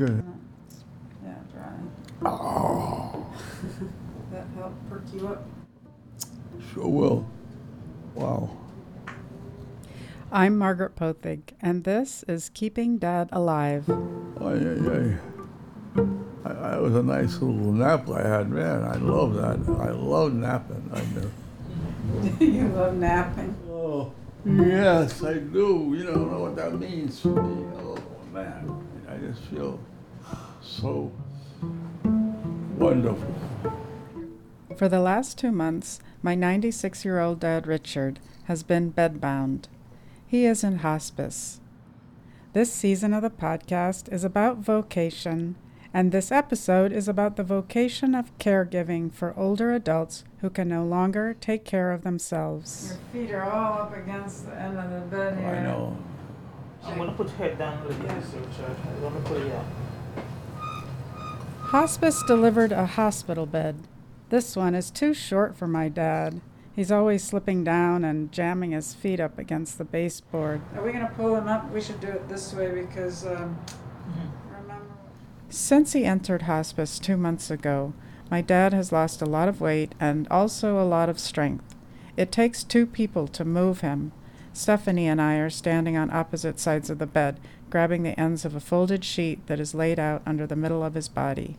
good. Yeah, dry. Oh, That help perk you up? sure will. Wow. I'm Margaret Pothig, and this is Keeping Dad Alive. Ay, ay, ay. I, I, it was a nice little nap I had, man. I love that. I love napping. I know. you love napping. Oh, yes, I do. You don't know what that means for me. Oh, man. I just feel so wonderful. For the last two months, my 96 year old dad, Richard, has been bedbound. He is in hospice. This season of the podcast is about vocation, and this episode is about the vocation of caregiving for older adults who can no longer take care of themselves. Your feet are all up against the end of the bed I know. I'm gonna put your head down a little bit, Yes. so Richard. I'm gonna put it out. Hospice delivered a hospital bed. This one is too short for my dad. He's always slipping down and jamming his feet up against the baseboard. Are we going to pull him up? We should do it this way because, um, remember. Since he entered hospice two months ago, my dad has lost a lot of weight and also a lot of strength. It takes two people to move him. Stephanie and I are standing on opposite sides of the bed, grabbing the ends of a folded sheet that is laid out under the middle of his body.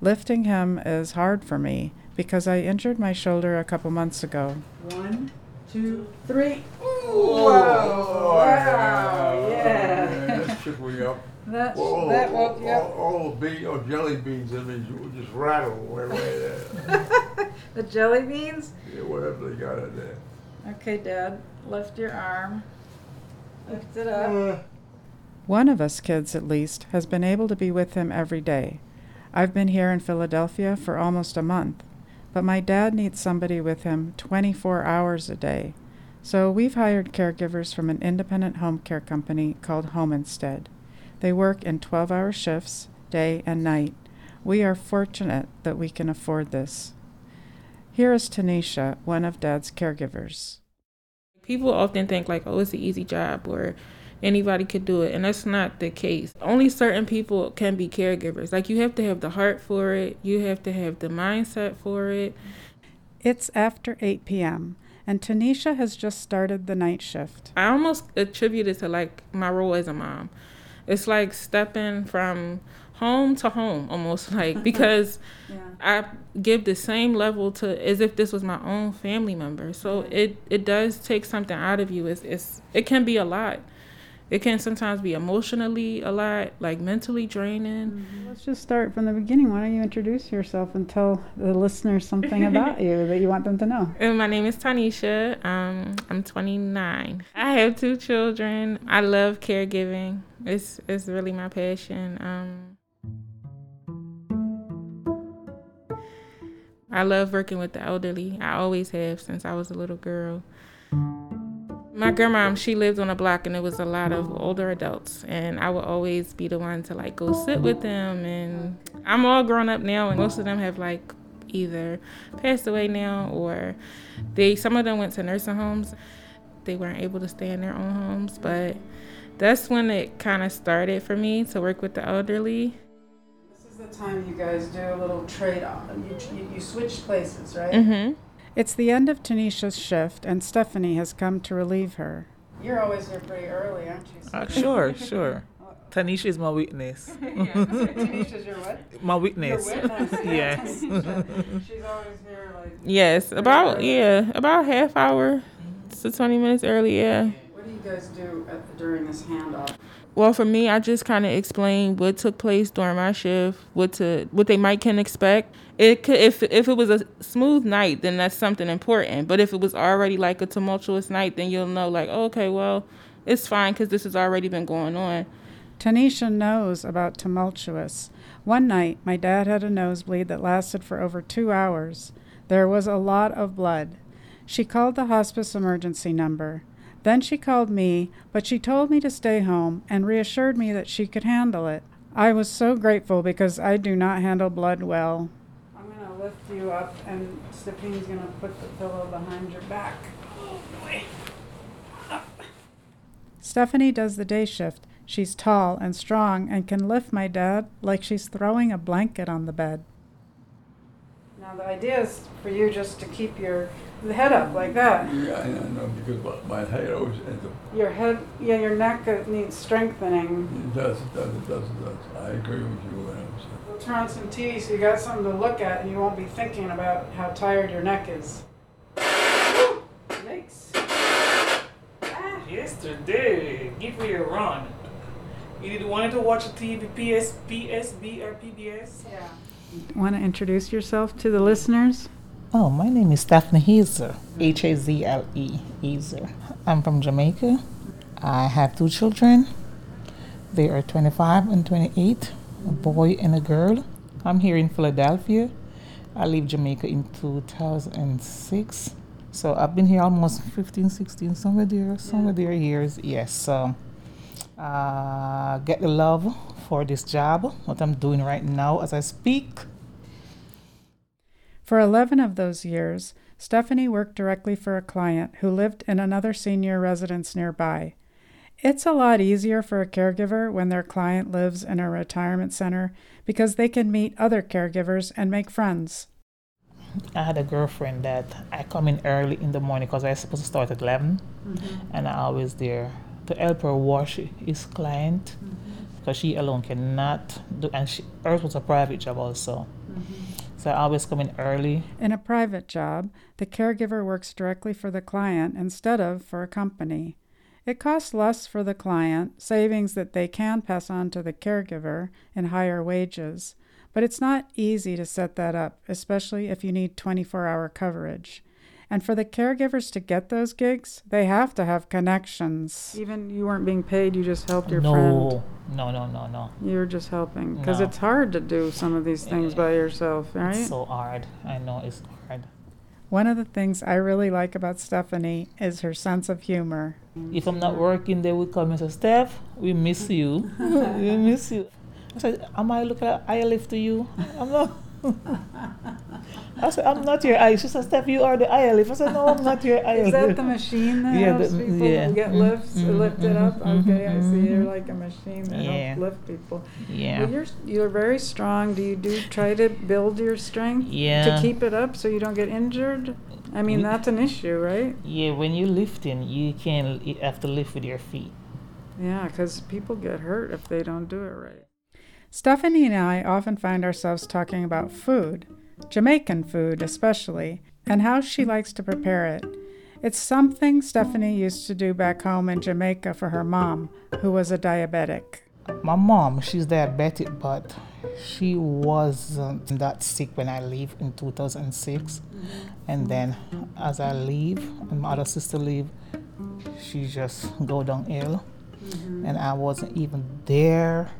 Lifting him is hard for me because I injured my shoulder a couple months ago. One, two, three. Whoa! Wow, yeah. That shook me up. That, All, that all, woke you all, up. all the bean, or jelly beans in me just rattle way, way there. The jelly beans? yeah, whatever they got in there. Okay, Dad, lift your arm. Lift it up. Uh, One of us kids, at least, has been able to be with him every day. I've been here in Philadelphia for almost a month, but my dad needs somebody with him 24 hours a day. So we've hired caregivers from an independent home care company called Home Instead. They work in 12 hour shifts, day and night. We are fortunate that we can afford this. Here is Tanisha, one of Dad's caregivers. People often think like, oh, it's an easy job or anybody could do it, and that's not the case. Only certain people can be caregivers. Like you have to have the heart for it. You have to have the mindset for it. It's after 8 p.m., and Tanisha has just started the night shift. I almost attribute it to like my role as a mom. It's like stepping from home to home almost like because Yeah. I give the same level to as if this was my own family member. So it it does take something out of you. It's it's it can be a lot. It can sometimes be emotionally a lot, like mentally draining. Let's just start from the beginning. Why don't you introduce yourself and tell the listeners something about you that you want them to know? And my name is Tanisha. Um, I'm 29. I have two children. I love caregiving. It's it's really my passion. Um, I love working with the elderly. I always have since I was a little girl. My grandma, she lived on a block and there was a lot of older adults and I would always be the one to like go sit with them and I'm all grown up now and most of them have like either passed away now or they some of them went to nursing homes. They weren't able to stay in their own homes, but that's when it kind of started for me to work with the elderly. This is the time you guys do a little trade off. You, you, you switch places, right? Mhm. It's the end of Tanisha's shift, and Stephanie has come to relieve her. You're always here pretty early, aren't you? Uh, sure, sure. Tanisha is my witness. Tanisha's your what? My witness. Your witness. yeah, yes. Tanisha. She's always here, like. Yes, about yeah, about half hour to 20 minutes early, yeah. What do you guys do at, during this handoff? Well, for me, I just kind of explained what took place during my shift, what to what they might can expect. It could if if it was a smooth night, then that's something important. But if it was already like a tumultuous night, then you'll know like, oh, okay, well, it's fine because this has already been going on. Tanisha knows about tumultuous. One night, my dad had a nosebleed that lasted for over two hours. There was a lot of blood. She called the hospice emergency number. Then she called me, but she told me to stay home and reassured me that she could handle it. I was so grateful because I do not handle blood well. I'm going to lift you up, and Stephanie's going to put the pillow behind your back. Oh, boy. Stephanie does the day shift. She's tall and strong and can lift my dad like she's throwing a blanket on the bed. Now, the idea is for you just to keep your head up like that. Yeah, I know, because my- my head always ends up, Your head, yeah, your neck uh, needs strengthening. it does, it does, it does, it does. I agree with you, Williams. We'll turn on some TV so you got something to look at and you won't be thinking about how tired your neck is. Yikes. Ah. Yesterday, give me a run. You did wanted to watch TV, PS, PSB or PBS? Yeah. Want to introduce yourself to the listeners? Oh, my name is Daphne Hazle, H A Z L E, Hazle. I'm from Jamaica. I have two children. They are 25 and 28, a boy and a girl. I'm here in Philadelphia. I leave Jamaica in 2006. So I've been here almost 15, 16, somewhere there, somewhere there years. Yes. So uh, get the love for this job, what I'm doing right now as I speak. For 11 of those years, Stephanie worked directly for a client who lived in another senior residence nearby. It's a lot easier for a caregiver when their client lives in a retirement center because they can meet other caregivers and make friends. I had a girlfriend that I come in early in the morning because I was supposed to start at 11 mm-hmm. and I always there to help her wash his client mm-hmm. Because she alone cannot do and she hers was a private job also mm-hmm. so I always come in early In a private job, the caregiver works directly for the client instead of for a company. It costs less for the client, savings that they can pass on to the caregiver in higher wages, but it's not easy to set that up, especially if you need 24 hour coverage. And for the caregivers to get those gigs, they have to have connections. Even you weren't being paid, you just helped your no friend. no no no no You're just helping. Because No. it's hard to do some of these things by yourself, right? it's so hard I know it's hard One of the things I really like about Stephanie is her sense of humor. if I'm not working they would come and say Steph we miss you we miss you I said am I looking at eye lift to you I'm not I said, I'm not your eye. She said, Steph, you are the eye lift. I said, no, I'm not your eye Is that the machine that Yeah, helps the- people yeah. get Mm, lifts, mm, lifted up? Okay, I see. You're mhm. like a machine that Yeah. helps lift people. Yeah. Well, you're you're very strong. Do you do try to build your strength Yeah. to keep it up so you don't get injured? I mean, We- that's an issue, right? Yeah, when you're lifting, you can you have to lift with your feet. Yeah, because people get hurt if they don't do it right. Stephanie and I often find ourselves talking about food, Jamaican food especially, and how she likes to prepare it. It's something Stephanie used to do back home in Jamaica for her mom, who was a diabetic. My mom, she's diabetic, but she wasn't that sick when I leave in 2006. And then as I leave and my other sister leave, she just go down ill. And I wasn't even there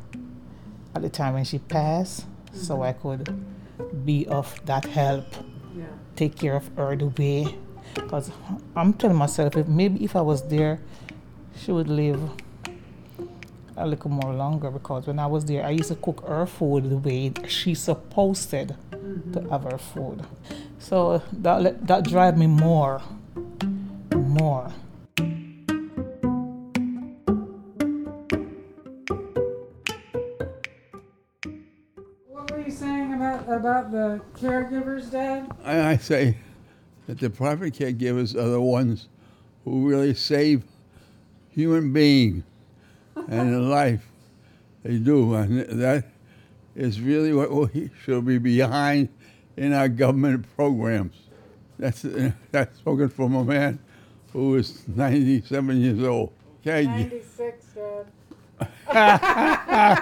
at the time when she passed, so mm-hmm. I could be of that help. Yeah. take care of her the way because i'm telling myself if maybe if i was there she would live a little more longer because when i was there i used to cook her food the way she's supposed mm-hmm. to have her food so that that drive me more more about the caregivers, Dad? I, I say that the private caregivers are the ones who really save human beings and life. They do, and that is really what we should be behind in our government programs. That's that's spoken from a man who is 97 years old. Okay, Ninety-six, Dad. I'm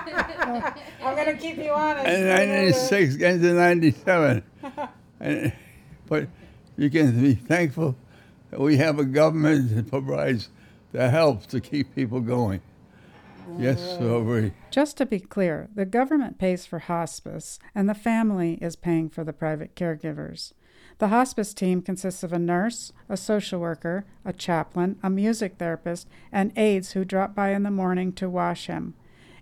gonna keep you honest. and 96 getting to 97. And, but you can be thankful that we have a government that provides the help to keep people going. Yes, so agree. Just to be clear, the government pays for hospice, and the family is paying for the private caregivers. The hospice team consists of a nurse, a social worker, a chaplain, a music therapist, and aides who drop by in the morning to wash him.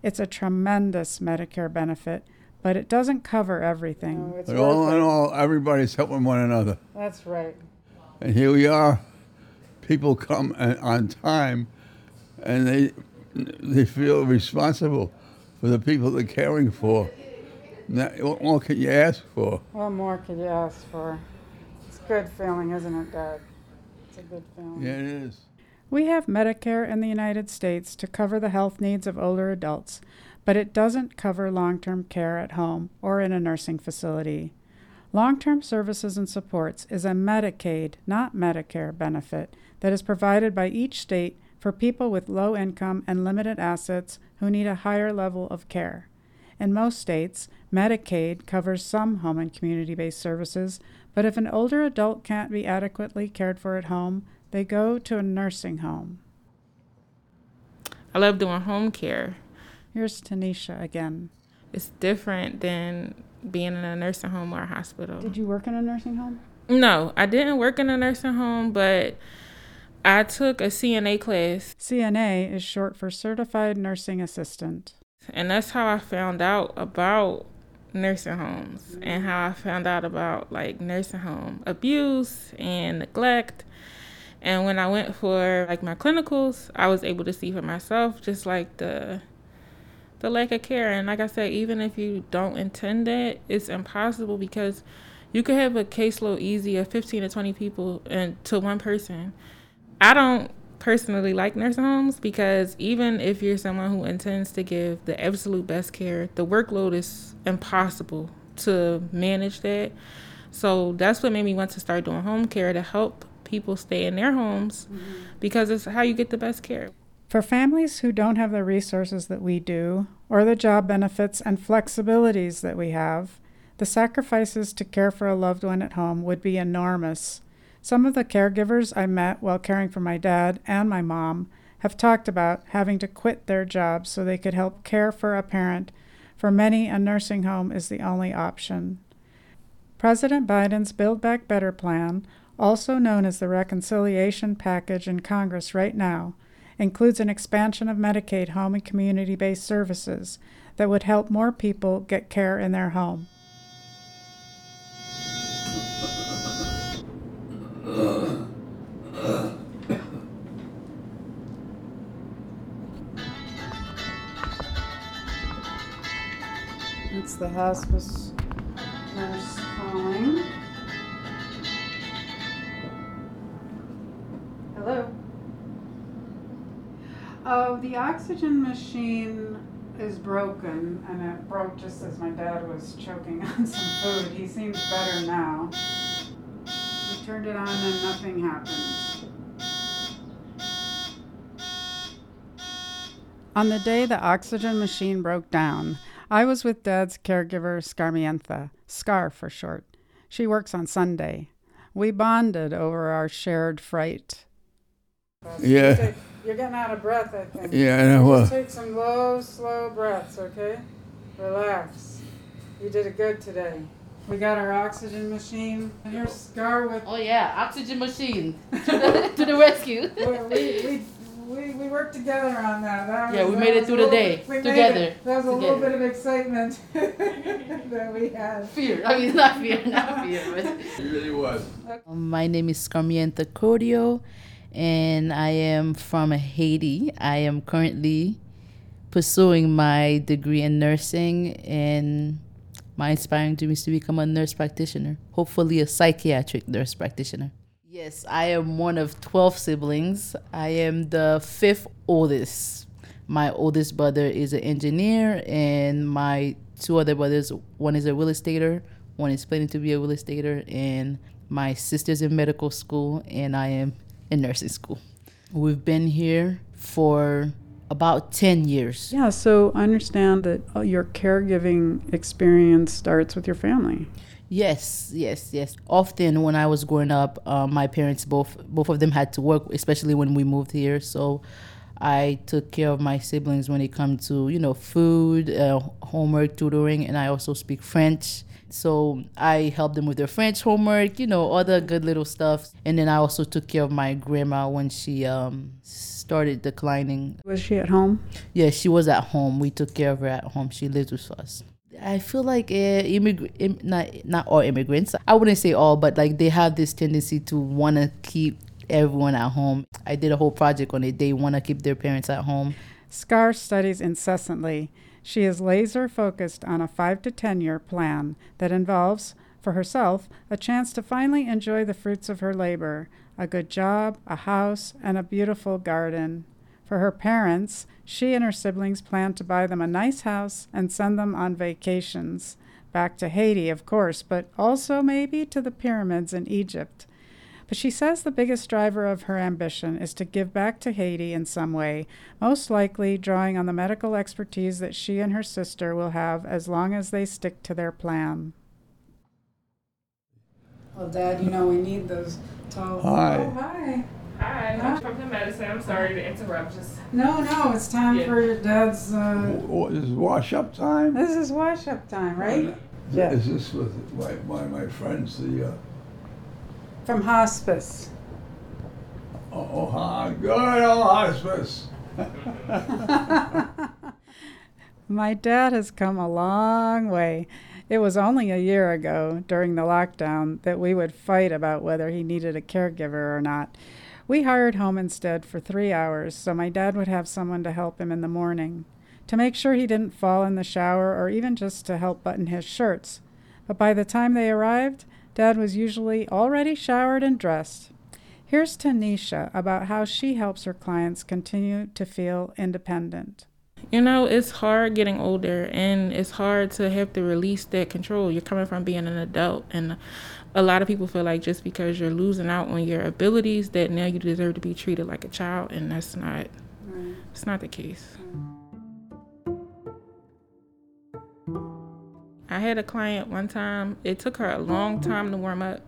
It's a tremendous Medicare benefit, but it doesn't cover everything. Oh, but all in all, everybody's helping one another. That's right. And here we are people come on time and they they feel responsible for the people they're caring for. Now, what more can you ask for? What more can you ask for? It's a good feeling, isn't it, Dad? It's a good feeling. Yeah, it is. We have Medicare in the United States to cover the health needs of older adults, but it doesn't cover long term care at home or in a nursing facility. Long term services and supports is a Medicaid, not Medicare benefit that is provided by each state for people with low income and limited assets who need a higher level of care. In most states, Medicaid covers some home and community based services, but if an older adult can't be adequately cared for at home, they go to a nursing home. I love doing home care. Here's Tanisha again. It's different than being in a nursing home or a hospital. Did you work in a nursing home? No, I didn't work in a nursing home, but I took a CNA class, CNA is short for Certified Nursing Assistant. and that's how I found out about nursing homes and how I found out about like nursing home abuse and neglect. And when I went for like my clinicals, I was able to see for myself just like the the lack of care. And like I said, even if you don't intend it, it's impossible because you could have a caseload easy of 15 to 20 people and to one person. I don't personally like nursing homes because even if you're someone who intends to give the absolute best care, the workload is impossible to manage that. So that's what made me want to start doing home care to help people stay in their homes mm-hmm. because it's how you get the best care. For families who don't have the resources that we do, or the job benefits and flexibilities that we have, the sacrifices to care for a loved one at home would be enormous. Some of the caregivers I met while caring for my dad and my mom have talked about having to quit their jobs so they could help care for a parent. For many, a nursing home is the only option. President Biden's Build Back Better plan, also known as the Reconciliation Package in Congress right now, includes an expansion of Medicaid home and community based services that would help more people get care in their home. It's the hospice nurse calling. Hello. Oh, the oxygen machine is broken, and it broke just as my dad was choking on some food. He seems better now. Turned it on and nothing happened. On the day the oxygen machine broke down, I was with Dad's caregiver, Scarmientha, Scar for short. She works on Sunday. We bonded over our shared fright. Yeah. You're getting out of breath, I think. Yeah, I know. Well, Just take some low, slow breaths, okay? Relax. You did it good today. We got our oxygen machine. And here's Scar with. Oh yeah, oxygen machine to the, to the rescue. we, we, we, we worked together on that. that Yeah, we that made it through the day, we made together, it. That was a little bit of excitement that we had. fear. I mean, not fear, not fear. But it really was. Um, My name is Scarmienta Cordio, and I am from Haiti. I am currently pursuing my degree in nursing, and my inspiring dream is to become a nurse practitioner, hopefully, a psychiatric nurse practitioner. Yes, I am one of 12 siblings. I am the fifth oldest. My oldest brother is an engineer, and my two other brothers one is a real estater, one is planning to be a real estater, and my sister's in medical school, and I am in nursing school. We've been here for about 10 years. Yeah, so I understand that uh, your caregiving experience starts with your family. Yes, yes, yes. Often when I was growing up, uh, my parents both both of them had to work, especially when we moved here. So I took care of my siblings when it come to you know food, uh, homework, tutoring, and I also speak French. So I helped them with their French homework, you know, other good little stuff. And then I also took care of my grandma when she um, started declining. Was she at home? Yeah, she was at home. We took care of her at home. She lived with us. I feel like uh, immig- Im- not not all immigrants. I wouldn't say all, but like they have this tendency to want to keep everyone at home. I did a whole project on it. They want to keep their parents at home. Scar studies incessantly. She is laser focused on a five to 10 year plan that involves, for herself, a chance to finally enjoy the fruits of her labor a good job, a house, and a beautiful garden. For her parents, she and her siblings plan to buy them a nice house and send them on vacations. Back to Haiti, of course, but also maybe to the pyramids in Egypt. But she says the biggest driver of her ambition is to give back to Haiti in some way, most likely drawing on the medical expertise that she and her sister will have as long as they stick to their plan. Well, Dad, you know we need those tall. Hi. Oh, hi. Hi, I'm from the medicine. I'm sorry to interrupt. Just No, no, it's time Yeah. for your dad's. Uh, What is wash up time? this is wash up time, right? Yeah. Is this with my, my, my friends, the, uh, From hospice. oh, oh, hi, good old hospice. My dad has come a long way. It was only a year ago, during the lockdown, that we would fight about whether he needed a caregiver or not. We hired home instead for three hours so my dad would have someone to help him in the morning, to make sure he didn't fall in the shower or even just to help button his shirts. But by the time they arrived, Dad was usually already showered and dressed. Here's Tanisha about how she helps her clients continue to feel independent. you know, it's hard getting older, and it's hard to have to release that control. You're coming from being an adult, and a lot of people feel like just because you're losing out on your abilities, that now you deserve to be treated like a child, and that's not. It's not the case. I had a client one time. It took her a mm-hmm. long time to warm up.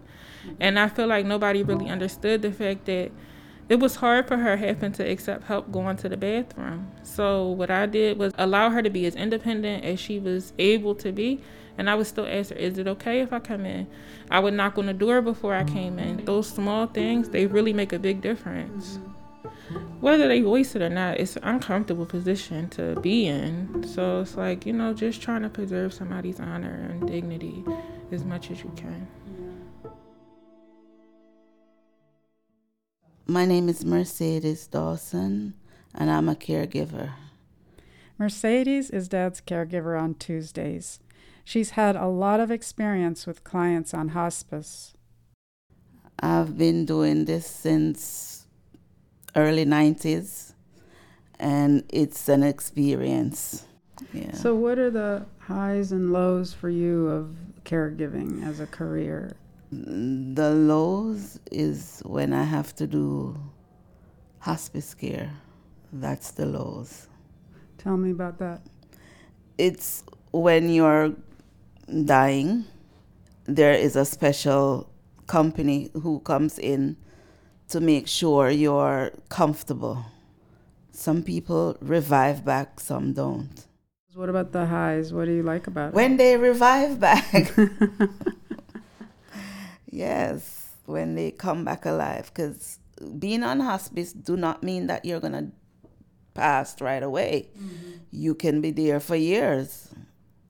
And I feel like nobody really understood the fact that it was hard for her having to accept help going to the bathroom. So what I did was allow her to be as independent as she was able to be. And I would still ask her, is it okay if I come in? I would knock on the door before I came in. Those small things, they really make a big difference. Mm-hmm. Whether they voice it or not, it's an uncomfortable position to be in. So it's like, you know, just trying to preserve somebody's honor and dignity as much as you can. My name is Mercedes Dawson, and I'm a caregiver. Mercedes is Dad's caregiver on Tuesdays. She's had a lot of experience with clients on hospice. I've been doing this since early 90s, and it's an experience. Yeah. So, what are the highs and lows for you of caregiving as a career? the lows is when I have to do hospice care. That's the lows. Tell me about that. It's when you're dying, there is a special company who comes in to make sure you're comfortable. Some people revive back, some don't. What about the highs? What do you like about When they revive back, yes, when they come back alive, because being on hospice do not mean that you're gonna pass right away. Mm-hmm. You can be there for years.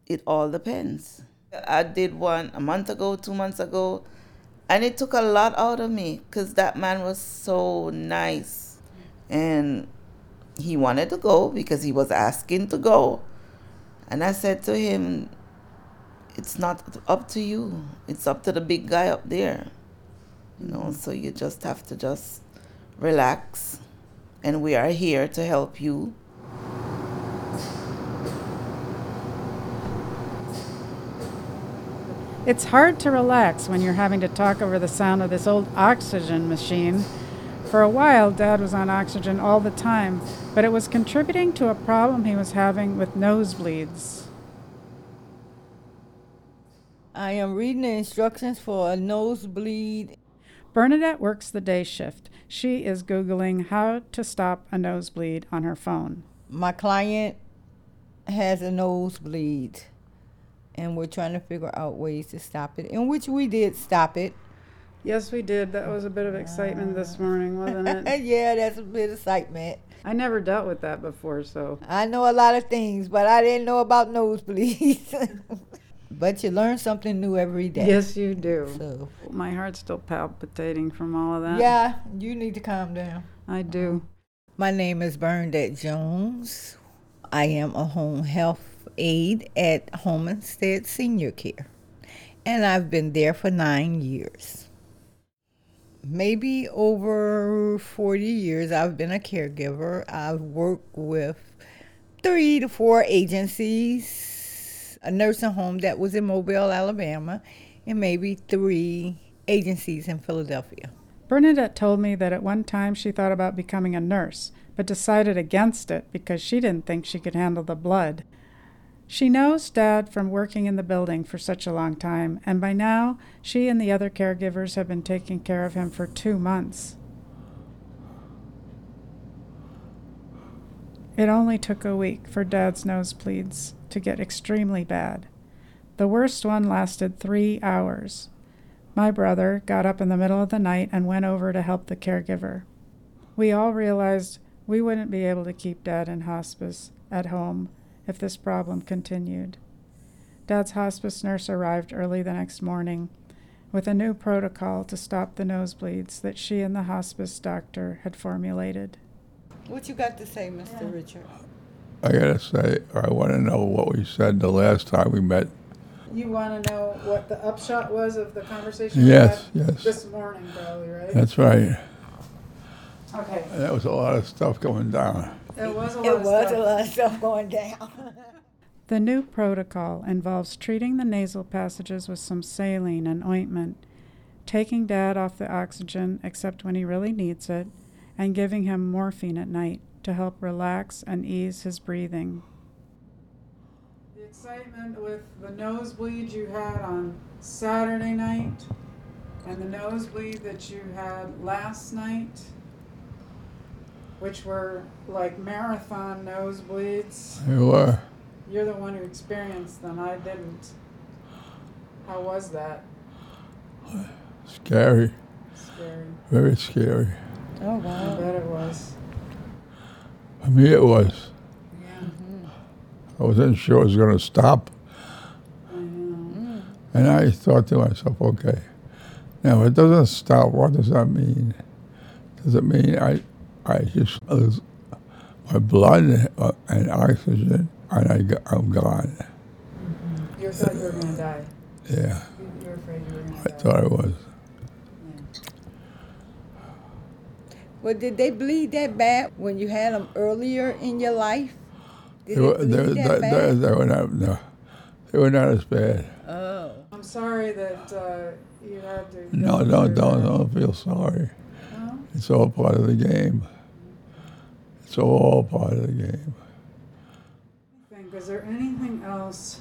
It all depends. I did one a month ago, two months ago, and it took a lot out of me because that man was so nice, and he wanted to go because he was asking to go, and I said to him, "It's not up to you. It's up to the big guy up there." You know, so you just have to just relax, and we are here to help you. It's hard to relax when you're having to talk over the sound of this old oxygen machine. For a while, Dad was on oxygen all the time, but it was contributing to a problem he was having with nosebleeds. I am reading the instructions for a nosebleed. Bernadette works the day shift. She is Googling how to stop a nosebleed on her phone. My client has a nosebleed, and we're trying to figure out ways to stop it, in which we did stop it. Yes, we did. That was a bit of excitement this ah. morning, wasn't it? yeah, that's a bit of excitement. I never dealt with that before, so. I know a lot of things, but I didn't know about nosebleeds. but you learn something new every day. Yes, you do. So my heart's still palpitating from all of that. Yeah, you need to calm down. I do. My name is Bernadette Jones. I am a home health aide at Home Instead Senior Care, and I've been there for nine years. Maybe over 40 years, I've been a caregiver. I've worked with three to four agencies, a nursing home that was in Mobile, Alabama, and maybe three agencies in Philadelphia. Bernadette told me that at one time she thought about becoming a nurse, but decided against it because she didn't think she could handle the blood. She knows Dad from working in the building for such a long time, and by now she and the other caregivers have been taking care of him for two months. It only took a week for Dad's nosebleeds to get extremely bad. The worst one lasted three hours. My brother got up in the middle of the night and went over to help the caregiver. We all realized we wouldn't be able to keep Dad in hospice at home if this problem continued. Dad's hospice nurse arrived early the next morning with a new protocol to stop the nosebleeds that she and the hospice doctor had formulated. What you got to say, Mr. Richard? I gotta say, or I want to know what we said the last time we met. You want to know what the upshot was of the conversation Yes, yes. this morning, probably, right? That's right. okay. And that was a lot of stuff going down. It was a lot It of was stuff. a lot of stuff going down. The new protocol involves treating the nasal passages with some saline and ointment, taking Dad off the oxygen except when he really needs it, and giving him morphine at night to help relax and ease his breathing. The excitement with the nosebleed you had on Saturday night and the nosebleed that you had last night, which were like marathon nosebleeds. You were. You're the one who experienced them. I didn't. How was that? Scary. Scary. Very scary. Oh, wow! I wow. bet it was. For me, it was. Yeah. I wasn't sure it was going to stop. I know. And I thought to myself, okay, now if it doesn't stop, what does that mean? Does it mean I, I just lose my blood uh, and oxygen and I, go- I'm gone? You thought you were going to die. Yeah, You you were afraid you were going I to die. thought I was. Well, did they bleed that bad when you had them earlier in your life? Did They were, they they, bleed they, that they, bad? they were not, no, they were not as bad. Oh. I'm sorry that uh, you had to. go No, don't, don't, don't feel sorry. No? It's all part of the game. It's all part of the game. Think, is there anything else?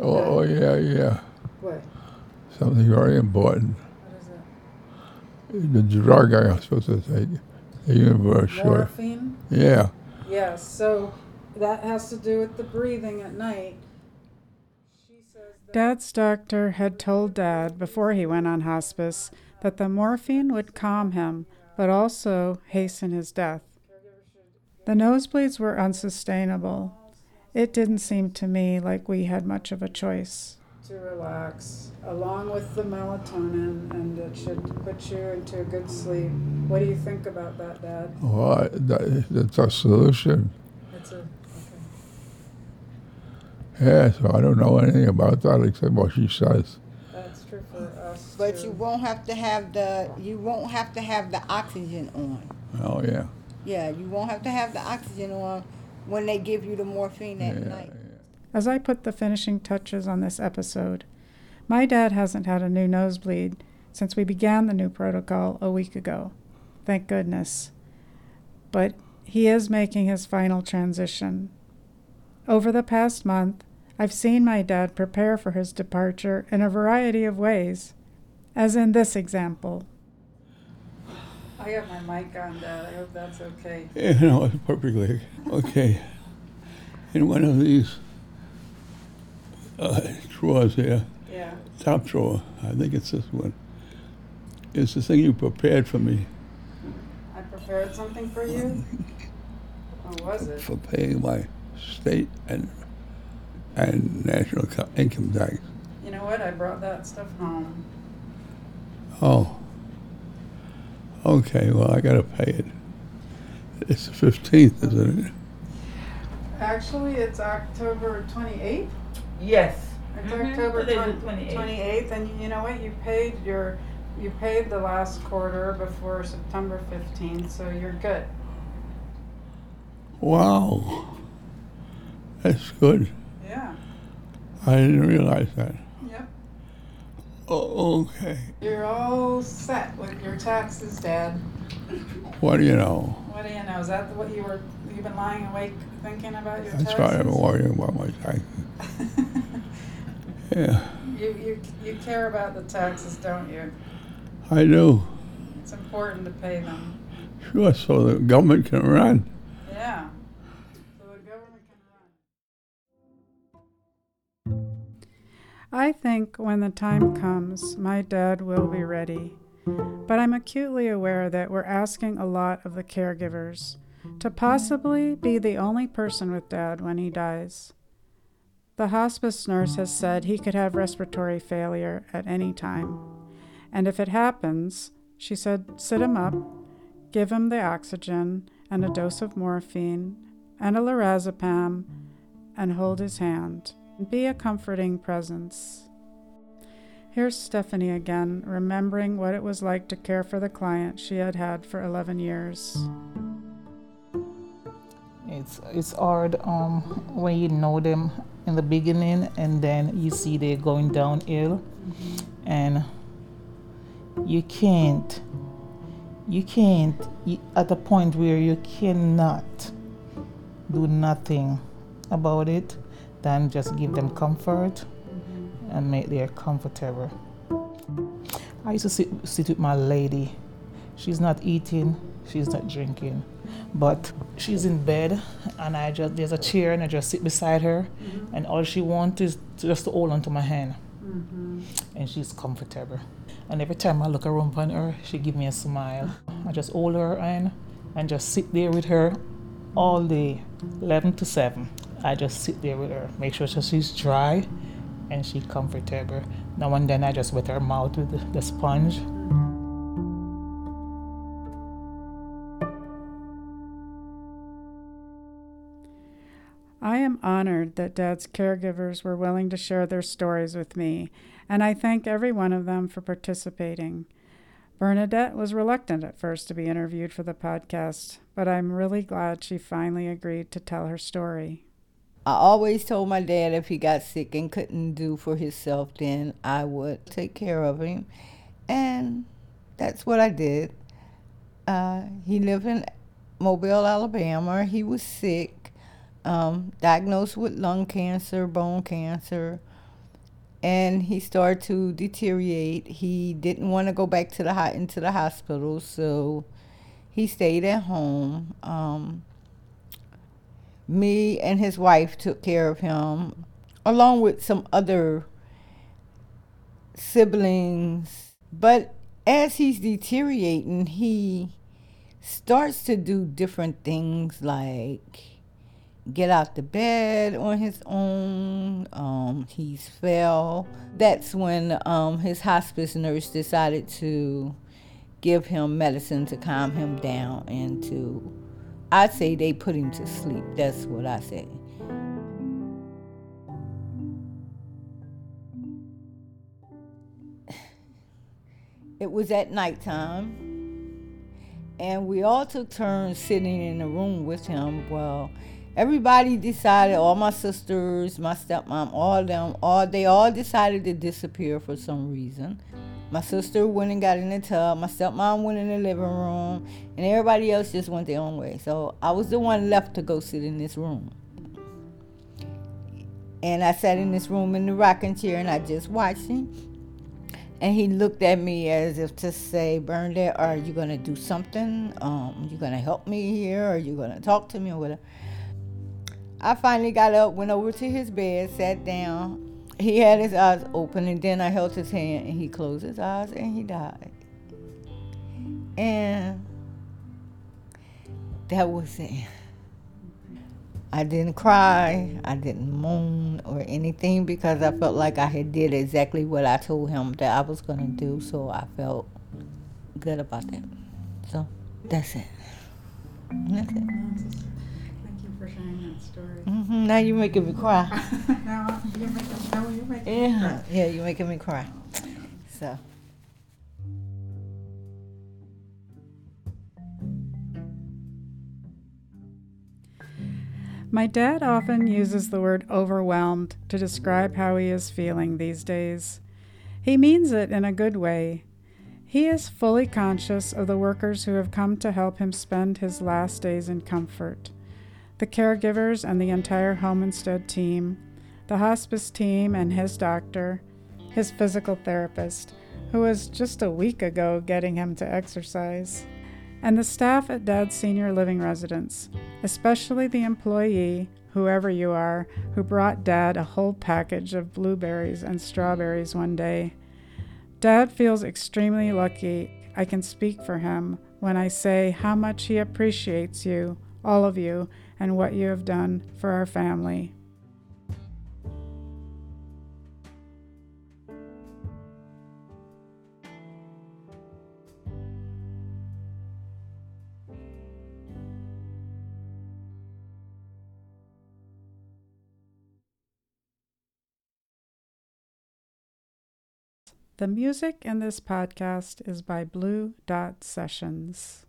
Oh, oh yeah, yeah. What? Something very important. What is it? The drug I was supposed to take, the universe short. Morphine? Yeah, Yes, so that has to do with the breathing at night. Dad's doctor had told Dad before he went on hospice that the morphine would calm him, but also hasten his death. The nosebleeds were unsustainable. It didn't seem to me like we had much of a choice. To relax, along with the melatonin, and it should put you into a good sleep. What do you think about that, Dad? Oh, well, that, that's a solution. It's a okay. Yeah, so I don't know anything about that except what she says. That's true for us. But too. you won't have to have the you won't have to have the oxygen on. Oh, yeah. Yeah, you won't have to have the oxygen on when they give you the morphine at yeah, night. As I put the finishing touches on this episode, my dad hasn't had a new nosebleed since we began the new protocol a week ago. Thank goodness. But he is making his final transition. Over the past month, I've seen my dad prepare for his departure in a variety of ways, as in this example. I have my mic on, Dad. I hope that's okay. Yeah, no, it's perfectly okay. In one of these uh, drawers here, Yeah. top drawer, I think it's this one, It's the thing you prepared for me I prepared something for you. What was it? for paying my state and and national income tax. You know what? I brought that stuff home. Oh. Okay, well, I gotta pay it. It's the fifteenth, isn't it? Actually, it's October 28th. Yes. It's Mhm. October Today's the 20 28th. 28th, and you know what? You paid your, you paid the last quarter before September 15th, so you're good. Wow. That's good. Yeah. I didn't realize that. Oh, okay. You're all set with your taxes, Dad. What do you know? What do you know? Is that what you were? You've been lying awake thinking about your That's taxes? why I'm worrying about my taxes. Yeah, you, you you care about the taxes, don't you? I do. It's important to pay them. Sure, so the government can run. Yeah. I think when the time comes, my dad will be ready. But I'm acutely aware that we're asking a lot of the caregivers to possibly be the only person with dad when he dies. The hospice nurse has said he could have respiratory failure at any time. And if it happens, she said, sit him up, give him the oxygen and a dose of morphine and a lorazepam, and hold his hand. Be a comforting presence. Here's Stephanie again, remembering what it was like to care for the client she had had for 11 years. It's it's hard um, when you know them in the beginning and then you see they're going downhill, and you can't you can't you, at a point where you cannot do nothing about it than just give them comfort and make them comfortable. I used to sit, sit with my lady. She's not eating, she's not drinking, but she's in bed, and I just there's a chair, and I just sit beside her, mm-hmm. and all she wants is just to hold onto my hand, mm-hmm. and she's comfortable. And every time I look around upon her, she give me a smile. I just hold her hand and just sit there with her all day, 11 to 7. I just sit there with her, make sure she's dry and she comfortable. Now and then I just wet her mouth with the, the sponge. I am honored that Dad's caregivers were willing to share their stories with me, and I thank every one of them for participating. Bernadette was reluctant at first to be interviewed for the podcast, but I'm really glad she finally agreed to tell her story. I always told my dad if he got sick and couldn't do for himself, then I would take care of him. And that's what I did. Uh, he lived in Mobile, Alabama. He was sick, um, diagnosed with lung cancer, bone cancer, and he started to deteriorate. He didn't want to go back to the into the hospital, so he stayed at home. Um, me and his wife took care of him, along with some other siblings. But as he's deteriorating, he starts to do different things like get out the bed on his own. Um, he's fell. That's when um, his hospice nurse decided to give him medicine to calm him down and to I say they put him to sleep. That's what I say. It was at nighttime, and we all took turns sitting in the room with him. Well, everybody decided, all my sisters, my stepmom, all them, all they all decided to disappear for some reason. My sister went and got in the tub. My stepmom went in the living room, and everybody else just went their own way. So I was the one left to go sit in this room. And I sat in this room in the rocking chair, and I just watched him. And he looked at me as if to say, Bernadette, are you going to do something? Um, you going to help me here? Are you going to talk to me or whatever? I finally got up, went over to his bed, sat down, he had his eyes open and then I held his hand and he closed his eyes and he died. And that was it. I didn't cry, I didn't moan or anything because I felt like I had did exactly what I told him that I was gonna do. So I felt good about that. So that's it. That's it. Thank you for sharing that story. hmm Now you're making me cry. now you're making, no, you're making me Yeah, cry. yeah, you're making me cry. So. My dad often uses the word overwhelmed to describe how he is feeling these days. He means it in a good way. He is fully conscious of the workers who have come to help him spend his last days in comfort the caregivers and the entire Home Instead team, the hospice team and his doctor, his physical therapist, who was just a week ago getting him to exercise, and the staff at Dad's senior living residence, especially the employee, whoever you are, who brought Dad a whole package of blueberries and strawberries one day. Dad feels extremely lucky I can speak for him when I say how much he appreciates you, all of you, and what you have done for our family. The music in this podcast is by Blue Dot Sessions.